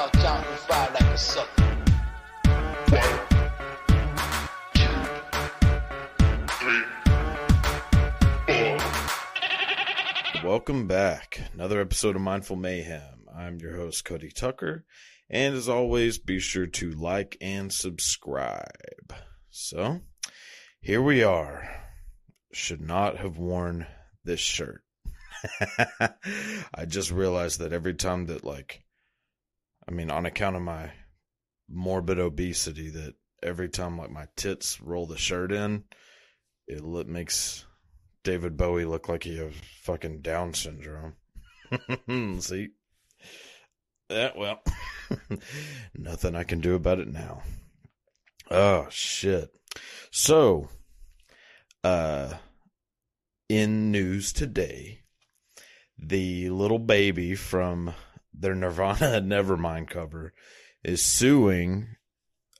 You start counting like a sucker. Welcome back. Another episode of Mindful Mayhem. I'm your host, Cody Tucker. And as always, be sure to like and subscribe. So, here we are. Should not have worn this shirt. I just realized that every time that, like, I mean, on account of my morbid obesity, that every time, like, my tits roll the shirt in, it li- makes David Bowie look like he has fucking Down syndrome. See? Yeah, well, nothing I can do about it now. Oh, shit. So, uh, in news today, the little baby from their Nirvana Nevermind cover is suing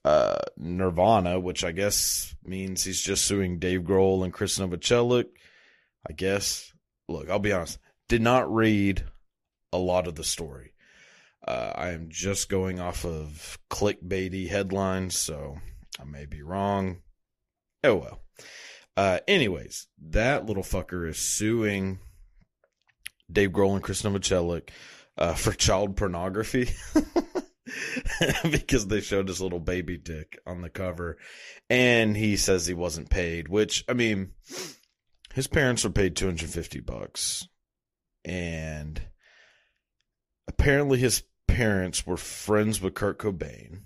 uh, Nirvana, which I guess means he's just suing Dave Grohl and Chris Novoselic. I guess. Look, I'll be honest. Did not read a lot of the story. Uh, I am just going off of clickbaity headlines, so I may be wrong. Oh well. Uh, anyways, that little fucker is suing Dave Grohl and Chris Novoselic uh, for child pornography because they showed his little baby dick on the cover, and he says he wasn't paid. Which I mean, his parents were paid two hundred fifty bucks, and apparently his parents were friends with Kurt Cobain.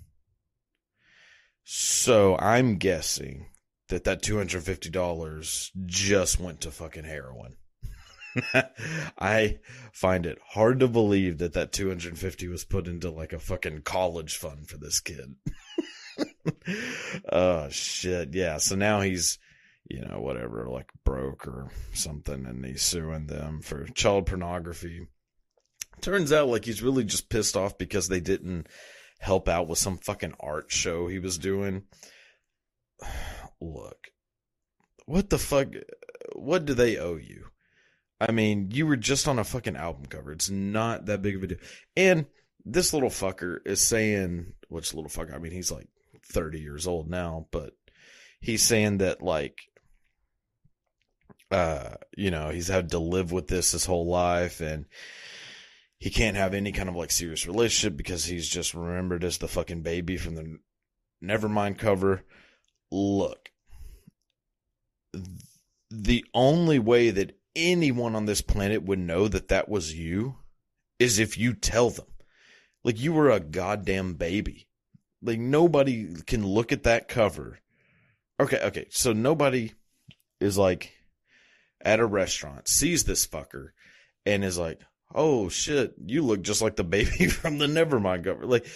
So I'm guessing that that two hundred fifty dollars just went to fucking heroin. I find it hard to believe that that 250 was put into like a fucking college fund for this kid. oh shit. Yeah. So now he's, you know, whatever, like broke or something and he's suing them for child pornography. Turns out like he's really just pissed off because they didn't help out with some fucking art show he was doing. Look. What the fuck? What do they owe you? I mean, you were just on a fucking album cover. It's not that big of a deal. And this little fucker is saying, which little fucker? I mean, he's like 30 years old now, but he's saying that like, uh, you know, he's had to live with this his whole life and he can't have any kind of like serious relationship because he's just remembered as the fucking baby from the Nevermind cover. Look, the only way that anyone on this planet would know that that was you is if you tell them. Like you were a goddamn baby. Like nobody can look at that cover. Okay, okay. So nobody is like at a restaurant, sees this fucker, and is like, oh shit, you look just like the baby from the Nevermind cover. Like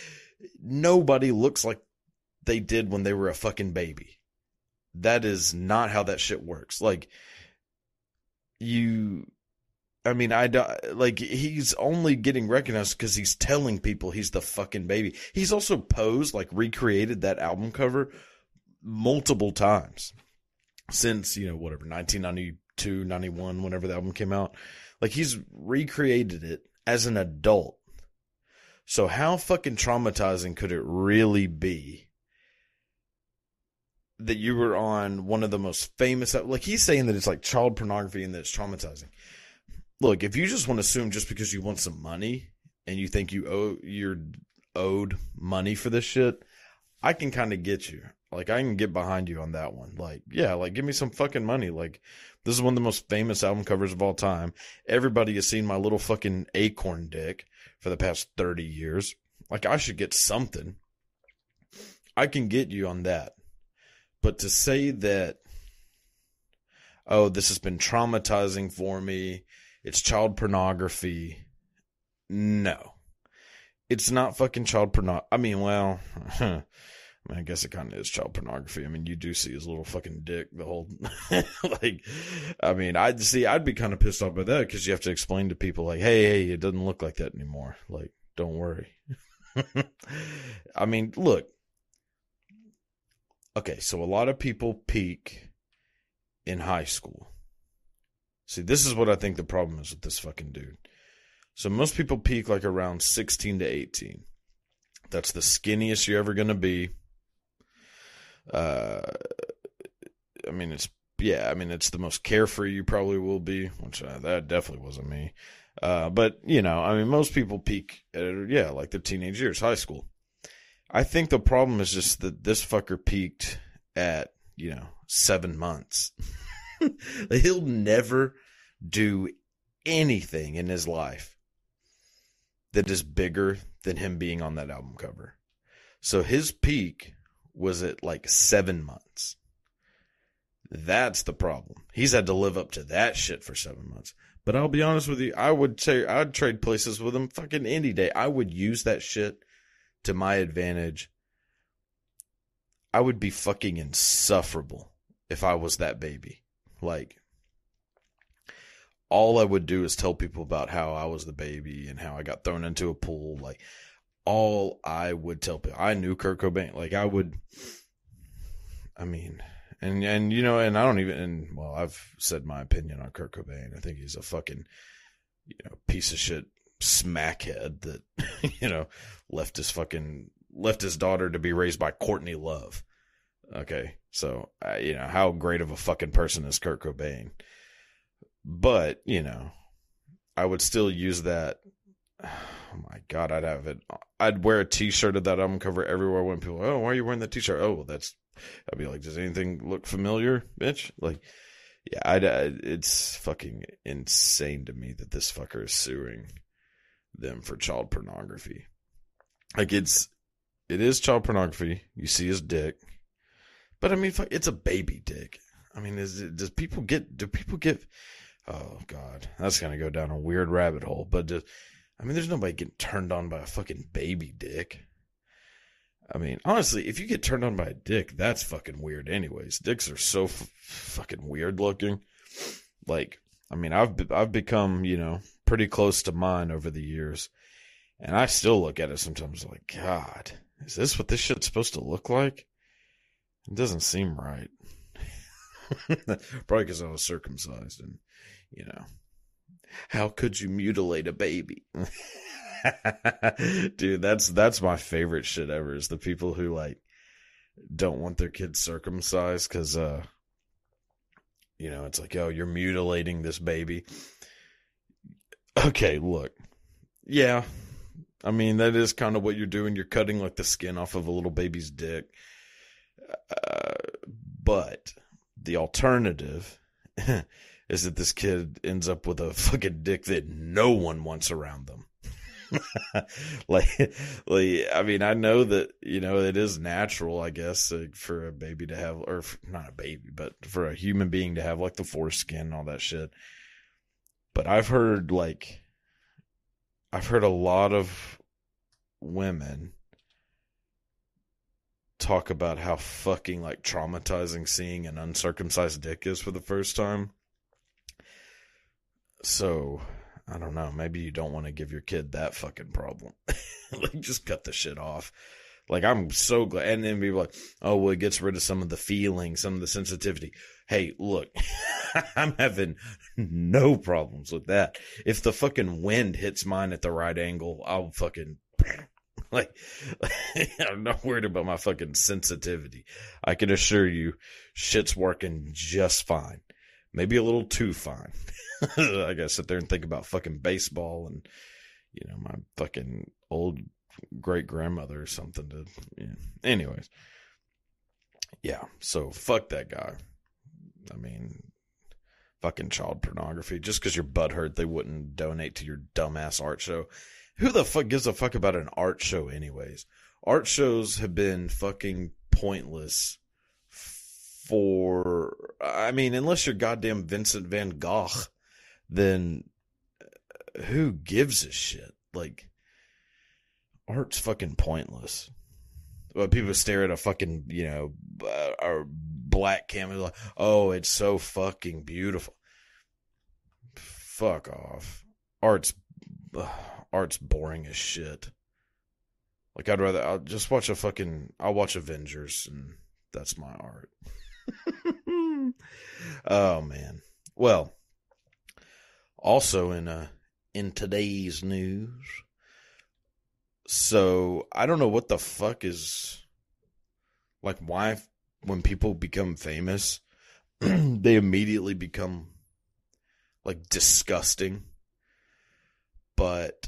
nobody looks like they did when they were a fucking baby. That is not how that shit works. Like, you I mean, I don't like he's only getting recognized because he's telling people he's the fucking baby. He's also posed, like recreated that album cover multiple times since, you know, whatever, 1992, 91, whenever the album came out. Like he's recreated it as an adult. So how fucking traumatizing could it really be that you were on one of the most famous like he's saying that it's like child pornography and that it's traumatizing. Look if you just want to assume just because you want some money and you think you owe you're owed money for this shit i can kind of get you. Like i can get behind you on that one. Like yeah like give me some fucking money. Like this is one of the most famous album covers of all time. Everybody has seen my little fucking acorn dick for the past 30 years. Like i should get something. I can get you on that but to say that, oh, this has been traumatizing for me, it's child pornography, no. it's not fucking child pornography. I mean, well, I, mean, I guess it kind of is child pornography. I mean, you do see his little fucking dick the whole, like, I mean, I'd see, I'd be kind of pissed off by that because you have to explain to people like, hey, hey, it doesn't look like that anymore. Like, don't worry. I mean, look. Okay, so a lot of people peak in high school. See, this is what I think the problem is with this fucking dude. So most people peak like around 16 to 18. That's the skinniest you're ever going to be. Uh, I mean, it's, yeah, I mean, it's the most carefree you probably will be, which uh, that definitely wasn't me. Uh, but, you know, I mean, most people peak at, yeah, like the teenage years, high school. I think the problem is just that this fucker peaked at, you know, seven months. He'll never do anything in his life that is bigger than him being on that album cover. So his peak was at like seven months. That's the problem. He's had to live up to that shit for seven months. But I'll be honest with you, I would say I'd trade places with him fucking any day. I would use that shit to my advantage. I would be fucking insufferable if I was that baby. Like, all I would do is tell people about how I was the baby and how I got thrown into a pool. Like, all I would tell people, I knew Kurt Cobain. Like, I would, I mean, and, and, you know, and I don't even, and well, I've said my opinion on Kurt Cobain. I think he's a fucking, you know, piece of shit smackhead that, you know, left his fucking, left his daughter to be raised by Courtney Love. Okay. So, uh, you know, how great of a fucking person is Kurt Cobain? But, you know, I would still use that. Oh my God, I'd have it. I'd wear a t shirt of that album cover everywhere when people, oh, why are you wearing that t shirt? Oh, well, that's, I'd be like, does anything look familiar, bitch? Like, yeah, I'd, I, it's fucking insane to me that this fucker is suing them for child pornography. Like, it's, it is child pornography. You see his dick. But I mean, it's a baby dick. I mean, is it, does people get, do people get, Oh God, that's gonna go down a weird rabbit hole. But I mean, there's nobody getting turned on by a fucking baby dick. I mean, honestly, if you get turned on by a dick, that's fucking weird. Anyways, dicks are so f- fucking weird looking. Like, I mean, I've I've become you know pretty close to mine over the years, and I still look at it sometimes like, God, is this what this shit's supposed to look like? It doesn't seem right. Probably because I was circumcised and you know, how could you mutilate a baby? Dude, that's that's my favorite shit ever is the people who like don't want their kids circumcised cuz uh you know, it's like, "Oh, you're mutilating this baby." Okay, look. Yeah. I mean, that is kind of what you're doing. You're cutting like the skin off of a little baby's dick. Uh, but the alternative is that this kid ends up with a fucking dick that no one wants around them. like, like, I mean, I know that, you know, it is natural, I guess, uh, for a baby to have, or not a baby, but for a human being to have like the foreskin and all that shit. But I've heard like, I've heard a lot of women talk about how fucking like traumatizing seeing an uncircumcised dick is for the first time. So, I don't know. Maybe you don't want to give your kid that fucking problem. like, just cut the shit off. Like, I'm so glad. And then people like, oh, well, it gets rid of some of the feeling, some of the sensitivity. Hey, look, I'm having no problems with that. If the fucking wind hits mine at the right angle, I'll fucking like I'm not worried about my fucking sensitivity. I can assure you shit's working just fine. Maybe a little too fine. I gotta sit there and think about fucking baseball and you know my fucking old great grandmother or something to. Yeah. Anyways, yeah. So fuck that guy. I mean, fucking child pornography. Just because your butt hurt, they wouldn't donate to your dumbass art show. Who the fuck gives a fuck about an art show, anyways? Art shows have been fucking pointless for. I mean, unless you're goddamn Vincent Van Gogh then uh, who gives a shit? Like, art's fucking pointless. But people stare at a fucking, you know, uh, or black camera like, oh, it's so fucking beautiful. Fuck off. Art's uh, art's boring as shit. Like I'd rather I'll just watch a fucking I'll watch Avengers and that's my art. oh man. Well, also in uh in today's news. So, I don't know what the fuck is like why when people become famous they immediately become like disgusting. But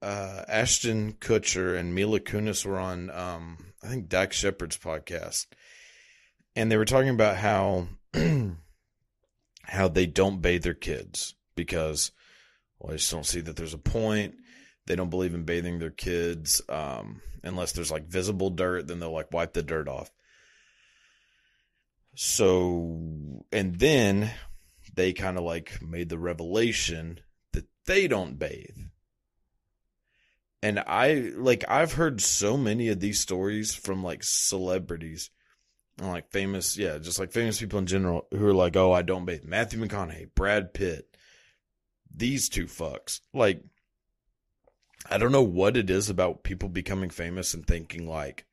uh, Ashton Kutcher and Mila Kunis were on, um, I think Dax Shepard's podcast, and they were talking about how how they don't bathe their kids because well, I just don't see that there's a point. They don't believe in bathing their kids um, unless there's like visible dirt. Then they'll like wipe the dirt off. So, and then they kind of like made the revelation that they don't bathe. And I like I've heard so many of these stories from like celebrities and like famous, yeah, just like famous people in general who are like, "Oh, I don't bathe." Matthew McConaughey, Brad Pitt, these two fucks. Like I don't know what it is about people becoming famous and thinking like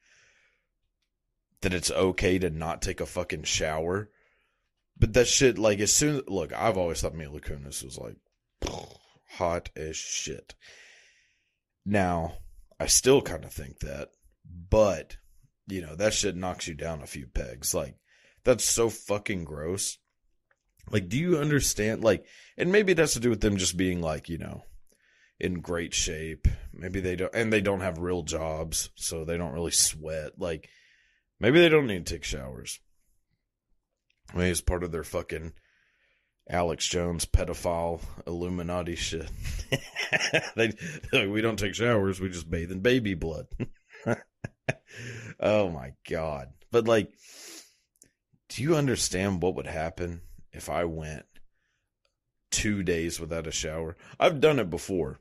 that it's okay to not take a fucking shower. But that shit, like, as soon look, I've always thought Mila Kunis was like hot as shit. Now, I still kind of think that, but you know, that shit knocks you down a few pegs. Like, that's so fucking gross. Like, do you understand? Like, and maybe it has to do with them just being like, you know, in great shape. Maybe they don't, and they don't have real jobs, so they don't really sweat. Like, maybe they don't need to take showers. Maybe it's part of their fucking Alex Jones pedophile Illuminati shit. they like, we don't take showers, we just bathe in baby blood. oh my god. But like do you understand what would happen if I went 2 days without a shower? I've done it before.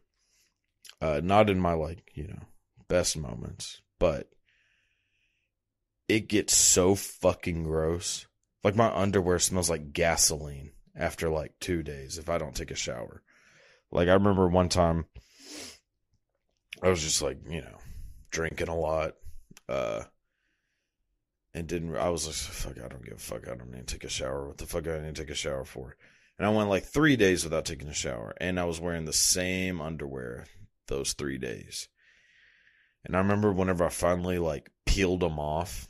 Uh not in my like, you know, best moments, but it gets so fucking gross. Like my underwear smells like gasoline after like two days if I don't take a shower. Like I remember one time I was just like, you know, drinking a lot. Uh and didn't I was like fuck I don't give a fuck, I don't need to take a shower. What the fuck do I need to take a shower for? And I went like three days without taking a shower. And I was wearing the same underwear those three days. And I remember whenever I finally like peeled them off,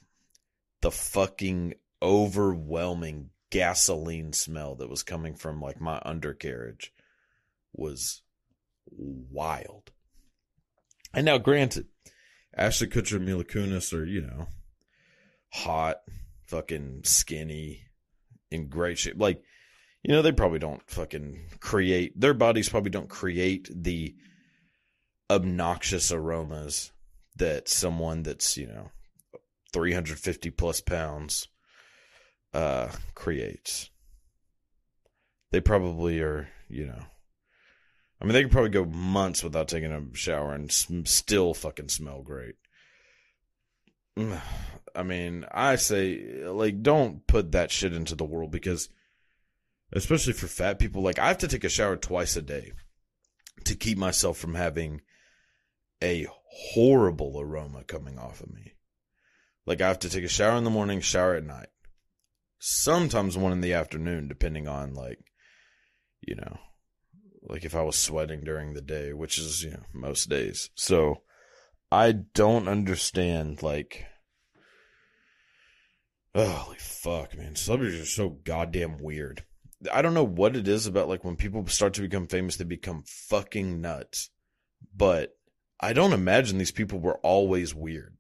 the fucking overwhelming gasoline smell that was coming from like my undercarriage was wild. And now, granted, Ashley Kutcher and Mila Kunis are, you know, hot, fucking skinny, in great shape. Like, you know, they probably don't fucking create, their bodies probably don't create the obnoxious aromas that someone that's, you know, 350 plus pounds uh, creates. They probably are, you know. I mean, they could probably go months without taking a shower and still fucking smell great. I mean, I say, like, don't put that shit into the world because, especially for fat people, like, I have to take a shower twice a day to keep myself from having a horrible aroma coming off of me. Like, I have to take a shower in the morning, shower at night sometimes one in the afternoon, depending on like, you know, like if I was sweating during the day, which is, you know, most days. So I don't understand like oh, holy fuck, man. Celebrities are so goddamn weird. I don't know what it is about like when people start to become famous, they become fucking nuts. But I don't imagine these people were always weird.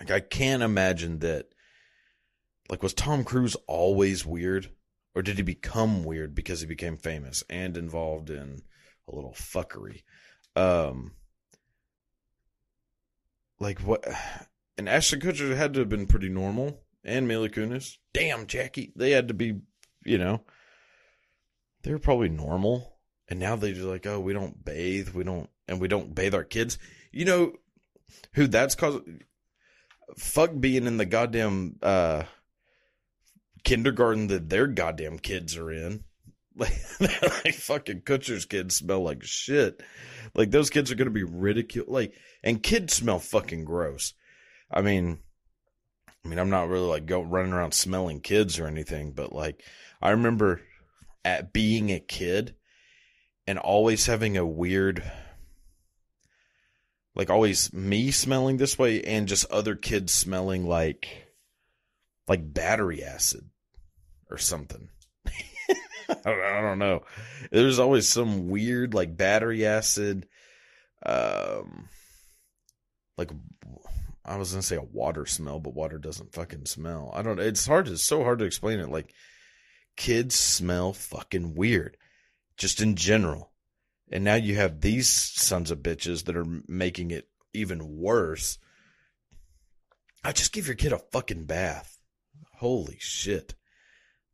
Like I can't imagine that like, was Tom Cruise always weird? Or did he become weird because he became famous and involved in a little fuckery? Um, like, what? And Ashton Kutcher had to have been pretty normal. And Mila Kunis. Damn, Jackie. They had to be, you know, they were probably normal And now they're like, oh, we don't bathe, we don't, and we don't bathe our kids. You know who that's caused? Fuck being in the goddamn uh, kindergarten that their goddamn kids are in. Like, like fucking Kutcher's kids smell like shit. Like those kids are gonna be ridiculed. Like, and kids smell fucking gross. I mean, I mean, I'm not really like go running around smelling kids or anything, but like, I remember at being a kid and always having a weird, like always me smelling this way and just other kids smelling like, like battery acid or something. I, don't, know. There's always some weird like battery acid, um, like I was gonna say a water smell, but water doesn't fucking smell. I don't. It's hard. It's so hard to explain it. Like kids smell fucking weird, just in general. And now you have these sons of bitches that are making it even worse. I just give your kid a fucking bath. Holy shit.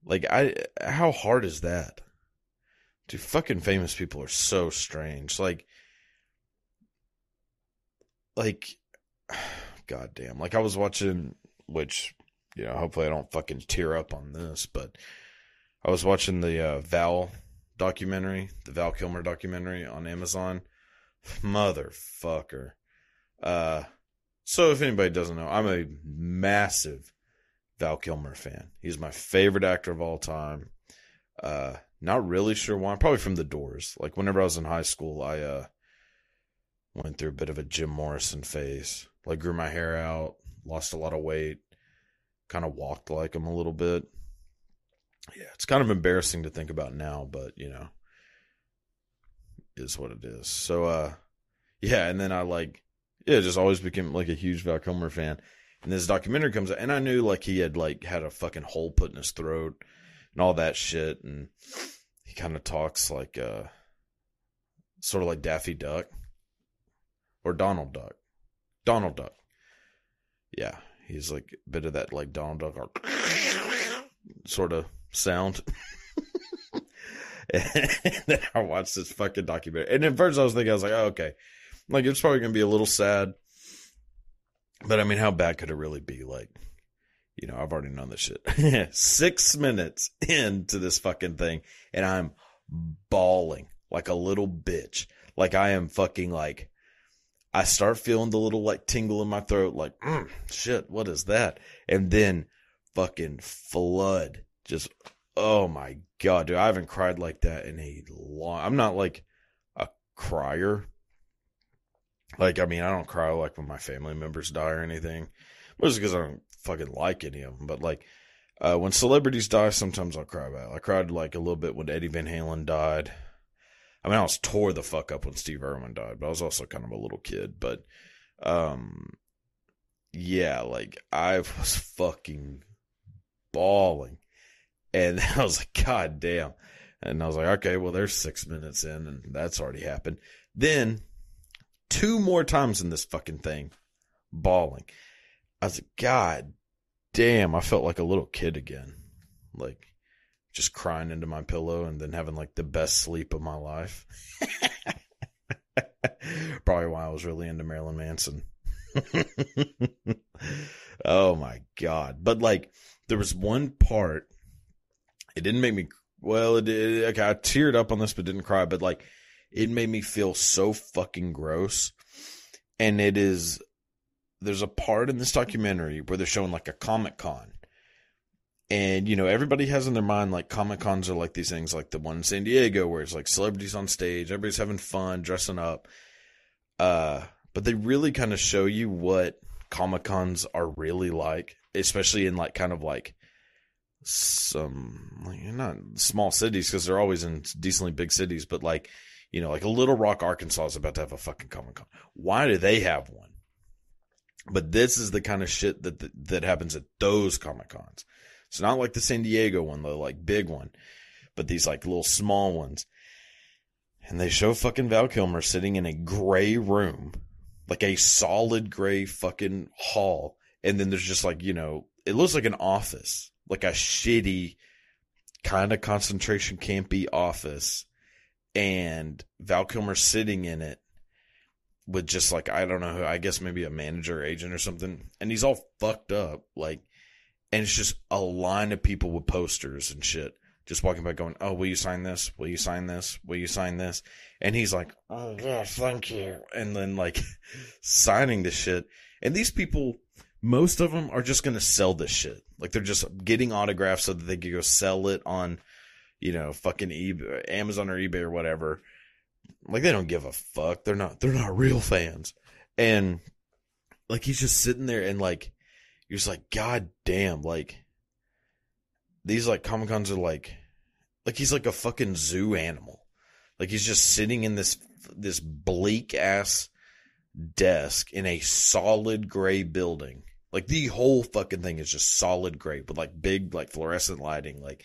Like I how hard is that? Dude, fucking famous people are so strange. Like like goddamn. Like I was watching which you know, hopefully I don't fucking tear up on this, but I was watching the uh, Val documentary, the Val Kilmer documentary on Amazon. Motherfucker. Uh so if anybody doesn't know, I'm a massive Val Kilmer fan. He's my favorite actor of all time. Uh, not really sure why. Probably from The Doors. Like whenever I was in high school, I uh, went through a bit of a Jim Morrison phase. Like grew my hair out, lost a lot of weight, kind of walked like him a little bit. Yeah, it's kind of embarrassing to think about now, but you know, is what it is. So, uh, yeah, and then I like, yeah, just always became like a huge Val Kilmer fan. And this documentary comes out, and I knew like he had like had a fucking hole put in his throat and all that shit. And he kind of talks like, uh, sort of like Daffy Duck or Donald Duck. Donald Duck. Yeah, he's like a bit of that like Donald Duck or sort of sound. and then I watched this fucking documentary. And at first I was thinking, I was like, oh, okay. Like, it's probably going to be a little sad. But I mean, how bad could it really be? Like, you know, I've already known this shit. Six minutes into this fucking thing, and I'm bawling like a little bitch. Like I am fucking like, I start feeling the little like tingle in my throat, like, mm, shit, what is that? And then fucking flood. Just, oh my God, dude, I haven't cried like that in a long, I'm not like a crier, like, I mean, I don't cry like when my family members die or anything, mostly because I don't fucking like any of them. But like, uh, when celebrities die, sometimes I'll cry about. It. I cried like a little bit when Eddie Van Halen died. I mean, I was tore the fuck up when Steve Irwin died, but I was also kind of a little kid. But, um, yeah, like I was fucking bawling, and I was like, God damn. And I was like, okay, well, there's six minutes in, and that's already happened. Then two more times in this fucking thing, bawling. I was like, God damn, I felt like a little kid again. Like, just crying into my pillow and then having like the best sleep of my life. Probably why I was really into Marilyn Manson. oh my God. But like, there was one part, it didn't make me, well, it did, okay, I teared up on this, but didn't cry, but like, it made me feel so fucking gross. And it is, there's a part in this documentary where they're showing like a Comic Con. And, you know, everybody has in their mind like Comic Cons are like these things like the one in San Diego where it's like celebrities on stage, everybody's having fun, dressing up. Uh, but they really kind of show you what Comic Cons are really like, especially in like kind of like some, not small cities because they're always in decently big cities, but like you know, like a Little Rock, Arkansas is about to have a fucking Comic Con. Why do they have one? But this is the kind of shit that that, that happens at those Comic Cons. It's not like the San Diego one, the like big one, but these like little small ones. And they show fucking Val Kilmer sitting in a gray room, like a solid gray fucking hall. And then there's just like, you know, it looks like an office, like a shitty kind of concentration campy office and Val Kilmer sitting in it with just like I don't know, who I guess maybe a manager agent or something, and he's all fucked up, like, and it's just a line of people with posters and shit, just walking by, going, "Oh, will you sign this? Will you sign this? Will you sign this?" And he's like, "Oh yeah, thank you," and then like signing the shit, and these people. Most of them are just going to sell this shit. Like they're just getting autographs so that they can go sell it on, you know, fucking eBay, Amazon or eBay or whatever. Like they don't give a fuck. They're not they're not real fans. And like he's just sitting there and like you're just like, God damn, like these like Comic Cons are like like he's like a fucking zoo animal. Like he's just sitting in this this bleak ass desk in a solid gray building. Like the whole fucking thing is just solid gray with like big like fluorescent lighting. Like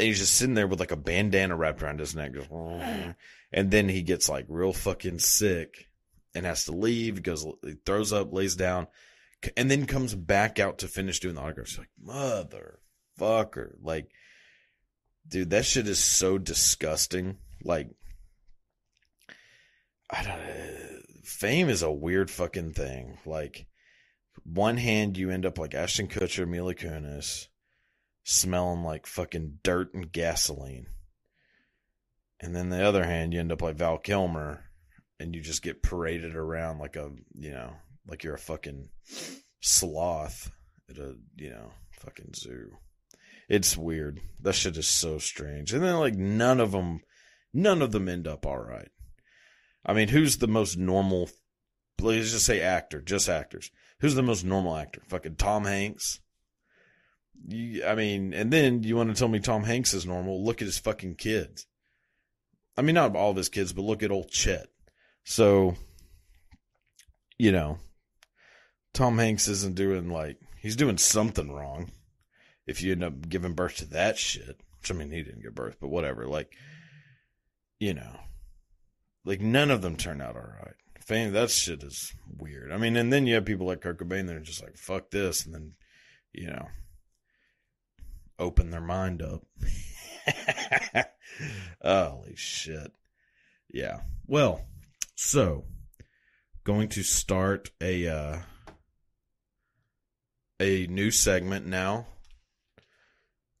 and he's just sitting there with like a bandana wrapped around his neck, just, and then he gets like real fucking sick and has to leave. He goes, he throws up, lays down, and then comes back out to finish doing the autographs. Like motherfucker, like dude, that shit is so disgusting. Like I don't. Fame is a weird fucking thing. Like one hand, you end up like Ashton Kutcher, Mila Kunis, smelling like fucking dirt and gasoline. And then the other hand, you end up like Val Kilmer, and you just get paraded around like a, you know, like you're a fucking sloth at a, you know, fucking zoo. It's weird. That shit is so strange. And then like none of them, none of them end up all right. I mean, who's the most normal? Let's just say actor, just actors. Who's the most normal actor? Fucking Tom Hanks. You, I mean, and then you want to tell me Tom Hanks is normal? Look at his fucking kids. I mean, not all of his kids, but look at old Chet. So, you know, Tom Hanks isn't doing like he's doing something wrong. If you end up giving birth to that shit, which I mean, he didn't give birth, but whatever. Like, you know, like none of them turn out all right. Fame, that shit is weird. I mean, and then you have people like Kurt Cobain that are just like, fuck this. And then, you know, open their mind up. Holy shit. Yeah. Well, so going to start a uh a new segment now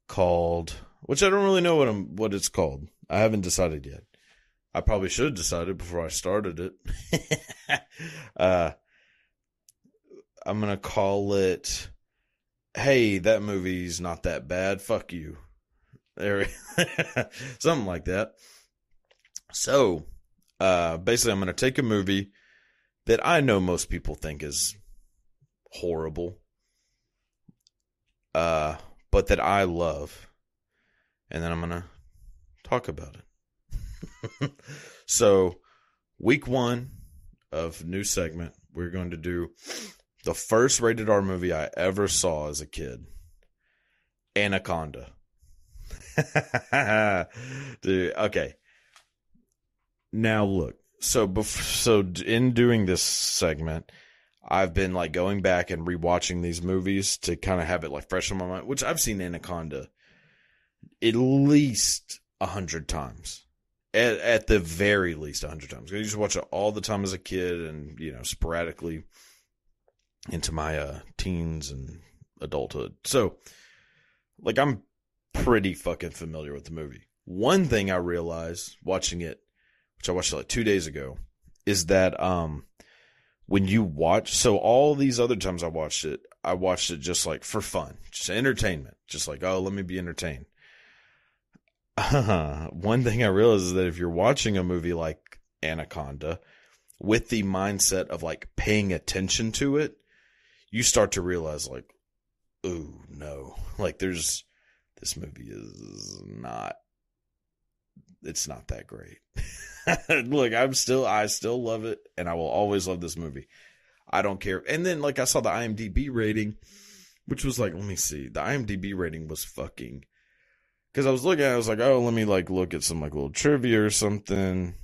called which I don't really know what I'm what it's called. I haven't decided yet. I probably should have decided before I started it. uh I'm to call it hey, that movie's not that bad. Fuck you. There, something like that. So, uh, basically, I'm to take a movie that I know most people think is horrible, uh, but that I love, and then I'm to talk about it. so, week one of new segment, we're going to do the first rated R movie I ever saw as a kid, Anaconda. Dude, okay. Now look, so so in doing this segment, I've been like going back and rewatching these movies to kind of have it like fresh in my mind, which I've seen Anaconda at least a hundred times. At, at the very least a hundred times. I just watch it all the time as a kid and, you know, sporadically into my uh, teens and adulthood. So, like, I'm pretty fucking familiar with the movie. One thing I realized watching it, which I watched like two days ago, is that um, when you watch, so all these other times I watched it, I watched it just like for fun, just entertainment, just like, oh, let me be entertained. Uh, one thing I realized is that if you're watching a movie like Anaconda with the mindset of like paying attention to it, you start to realize like, oh no, like there's this movie is not, it's not that great. Look, I'm still, I still love it, and I will always love this movie. I don't care. And then like I saw the IMDb rating, which was like, let me see, the IMDb rating was fucking. Because I was looking, at it, I was like, oh, let me like look at some like little trivia or something.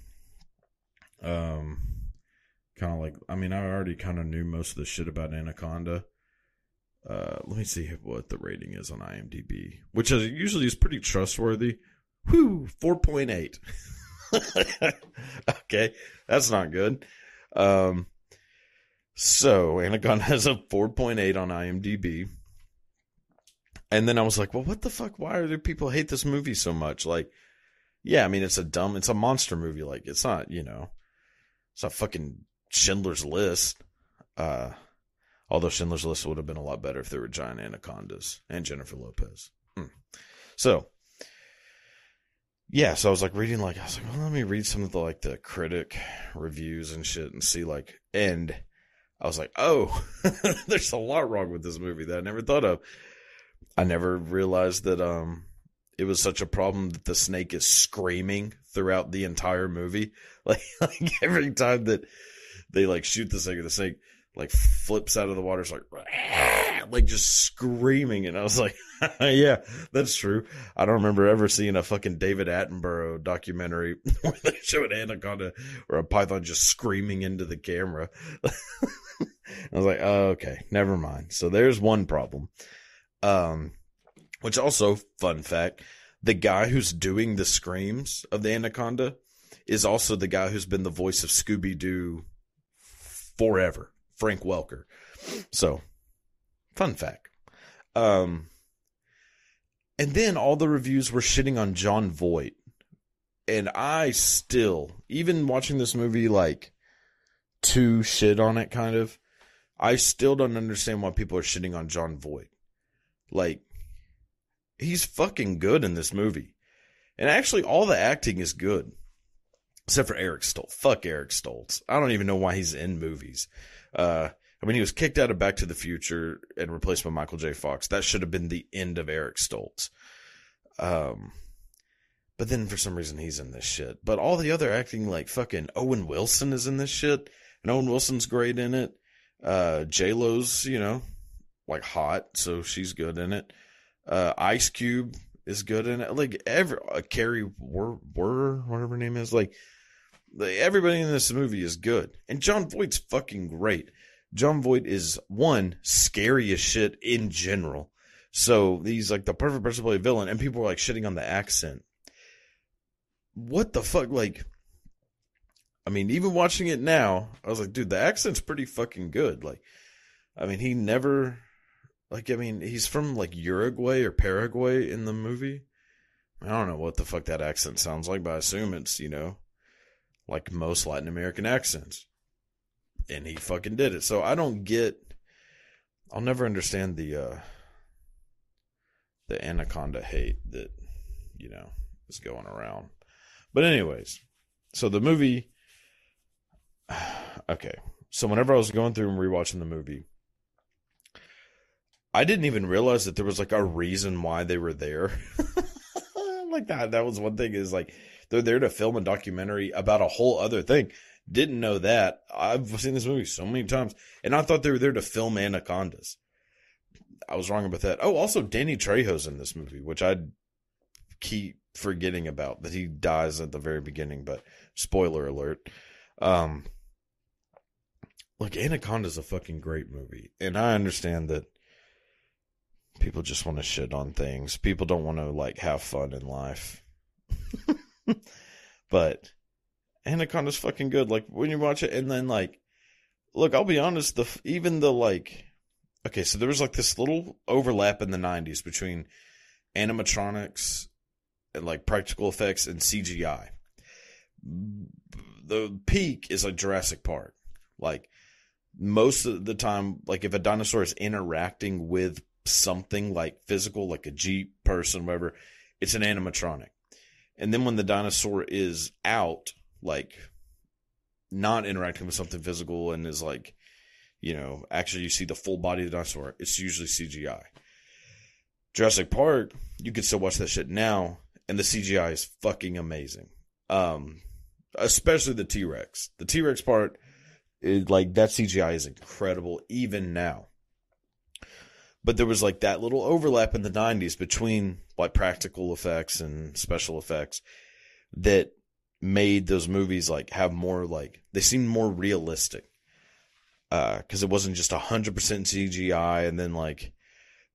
Um, kind of like I mean I already kind of knew most of the shit about Anaconda. Uh, let me see what the rating is on IMDb, which is usually is pretty trustworthy. Whew, four point eight. okay, that's not good. Um, so Anaconda has a 4.8 on IMDb. And then I was like, well, what the fuck? Why do people hate this movie so much? Like, yeah, I mean, it's a dumb, it's a monster movie. Like, it's not, you know, it's not fucking Schindler's List. Uh, although Schindler's List would have been a lot better if there were giant anacondas and Jennifer Lopez. Hmm. So, yeah, so I was like reading, like, I was like, well, let me read some of the, like, the critic reviews and shit and see, like, and I was like, oh, there's a lot wrong with this movie that I never thought of. I never realized that um it was such a problem that the snake is screaming throughout the entire movie. Like, like every time that they like shoot the snake, the snake like flips out of the water, it's like like just screaming. And I was like, yeah, that's true. I don't remember ever seeing a fucking David Attenborough documentary where they show an anaconda or a python just screaming into the camera. I was like, oh, okay, never mind. So there's one problem. Um, which also, fun fact, the guy who's doing the screams of the anaconda is also the guy who's been the voice of Scooby Doo forever, Frank Welker. So, fun fact. Um, and then all the reviews were shitting on Jon Voight. And I still, even watching this movie like to shit on it kind of, I still don't understand why people are shitting on Jon Voight. Like, he's fucking good in this movie. And actually, all the acting is good. Except for Eric Stoltz. Fuck Eric Stoltz. I don't even know why he's in movies. Uh, I mean, he was kicked out of Back to the Future and replaced by Michael J. Fox. That should have been the end of Eric Stoltz. Um, but then for some reason he's in this shit. But all the other acting, like fucking Owen Wilson is in this shit, and Owen Wilson's great in it. Uh, J Lo's, you know, like hot, so she's good in it. Uh, Ice Cube is good in it. Like every uh, Carrie Wur whatever her name is, like everybody in this movie is good, and Jon Voight's fucking great. Jon Voight is one scary as shit in general. So he's like the perfect person to play a villain, and people are like shitting on the accent. What the fuck? Like, I mean, even watching it now, I was like, dude, the accent's pretty fucking good. Like, I mean, he never, like, I mean, he's from like Uruguay or Paraguay in the movie. I don't know what the fuck that accent sounds like, but I assume it's, you know, like most Latin American accents. And he fucking did it. So I don't get, I'll never understand the, uh, the anaconda hate that you know is going around. But anyways, so the movie okay. So whenever I was going through and rewatching the movie, I didn't even realize that there was like a reason why they were there. like that that was one thing is like they're there to film a documentary about a whole other thing. Didn't know that. I've seen this movie so many times and I thought they were there to film anacondas. I was wrong about that. Oh, also Danny Trejo's in this movie, which I keep forgetting about that he dies at the very beginning. But spoiler alert. Um, look, Anaconda's a fucking great movie, and I understand that people just want to shit on things. People don't want to like have fun in life. but Anaconda's fucking good. Like when you watch it, and then like, look, I'll be honest. The even the like okay, so there was like this little overlap in the 90s between animatronics and like practical effects and CGI. The peak is like Jurassic Park. Like most of the time, like if a dinosaur is interacting with something like physical, like a Jeep person, whatever, it's an animatronic. And then when the dinosaur is out, like not interacting with something physical and is like you know, actually you see the full body of the dinosaur, it's usually CGI. Jurassic Park, you can still watch that shit now, and the CGI is fucking amazing. Um, especially the T Rex. The T Rex part, like that CGI is incredible even now. But there was like that little overlap in the '90s between like practical effects and special effects that made those movies like have more like they seemed more realistic because uh, it wasn't just 100% CGI. And then, like,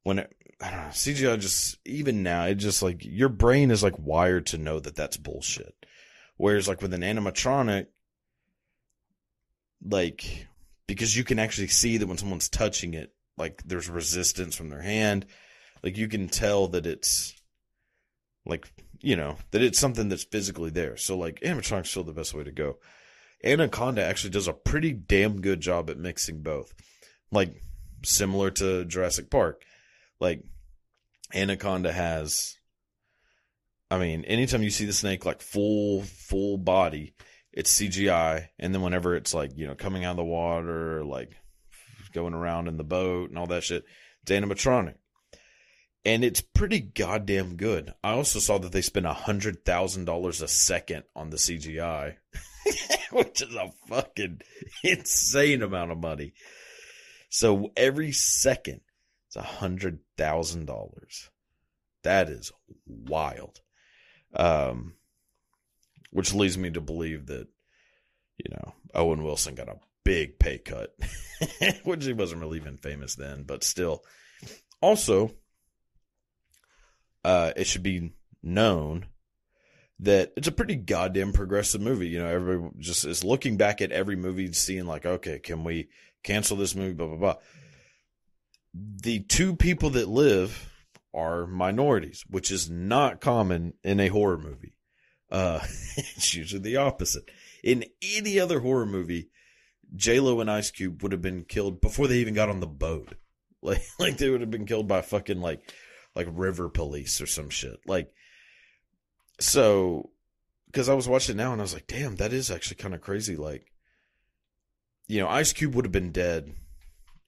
when it, I don't know, CGI just, even now, it just like, your brain is like wired to know that that's bullshit. Whereas like with an animatronic, like because you can actually see that when someone's touching it, like there's resistance from their hand. Like you can tell that it's like you know that it's something that's physically there. So like animatronic's still the best way to go. Anaconda actually does a pretty damn good job at mixing both. Like similar to Jurassic Park. Like Anaconda has I mean, anytime you see the snake like full full body, it's CGI and then whenever it's like, you know, coming out of the water, like going around in the boat and all that shit, it's animatronic. And it's pretty goddamn good. I also saw that they spent a hundred thousand dollars a second on the CGI. which is a fucking insane amount of money. So every second, it's a hundred thousand dollars. That is wild. Um, which leads me to believe that, you know, Owen Wilson got a big pay cut, which he wasn't really even famous then, but still. Also, uh, it should be known that it's a pretty goddamn progressive movie. You know, everybody just is looking back at every movie, and seeing like, okay, can we cancel this movie? Blah blah blah. The two people that live are minorities, which is not common in a horror movie. Uh, it's usually the opposite. In any other horror movie, J Lo and Ice Cube would have been killed before they even got on the boat. Like, like they would have been killed by fucking like, like river police or some shit. Like, so because I was watching now and I was like, damn, that is actually kind of crazy. Like, you know, Ice Cube would have been dead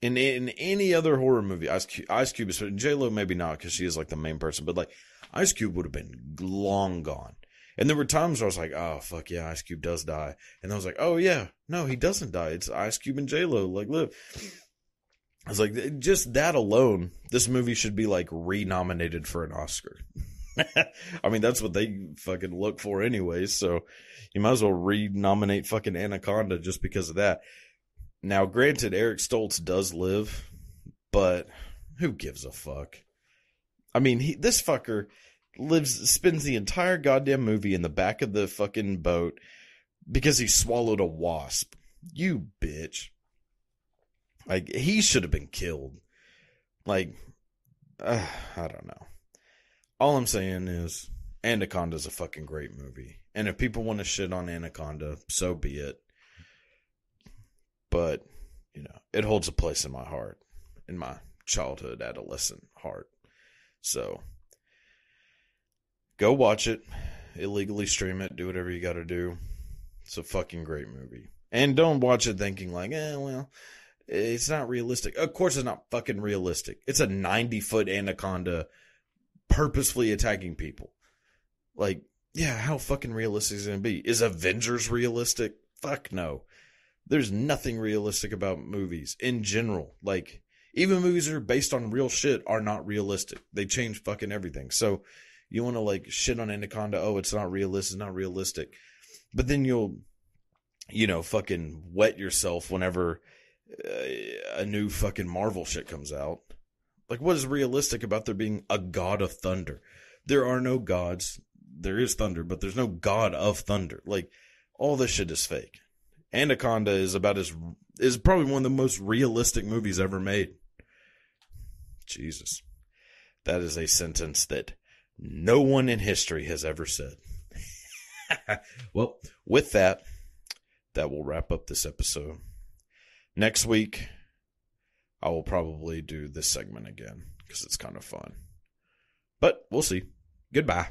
in in any other horror movie. Ice Cube, Ice Cube is J Lo, maybe not because she is like the main person, but like Ice Cube would have been long gone. And there were times where I was like, oh fuck yeah, Ice Cube does die, and I was like, oh yeah, no, he doesn't die. It's Ice Cube and J Lo, like live. I was like, just that alone, this movie should be like re-nominated for an Oscar. I mean, that's what they fucking look for anyways. So you might as well re-nominate fucking Anaconda just because of that. Now, granted, Eric Stoltz does live, but who gives a fuck? I mean, he, this fucker lives, spends the entire goddamn movie in the back of the fucking boat because he swallowed a wasp. You bitch. Like, he should have been killed. Like, uh, I don't know all I'm saying is Anaconda's a fucking great movie. And if people want to shit on Anaconda, so be it. But, you know, it holds a place in my heart, in my childhood, adolescent heart. So go watch it, illegally stream it, do whatever you got to do. It's a fucking great movie. And don't watch it thinking like, eh, well, it's not realistic. Of course, it's not fucking realistic. It's a 90 foot anaconda purposefully attacking people. Like, yeah, how fucking realistic is it gonna be? Is Avengers realistic? Fuck no. There's nothing realistic about movies in general. Like, even movies that are based on real shit are not realistic. They change fucking everything. So, you want to like shit on Anaconda? Oh, it's not realistic. It's not realistic. But then you'll, you know, fucking wet yourself whenever uh, a new fucking Marvel shit comes out. Like, what is realistic about there being a god of thunder? There are no gods. There is thunder, but there's no god of thunder. Like, all this shit is fake. Anaconda is about as is probably one of the most realistic movies ever made. Jesus. That is a sentence that no one in history has ever said. well, with that, that will wrap up this episode. Next week, I will probably do this segment again because it's kind of fun. But we'll see. Goodbye.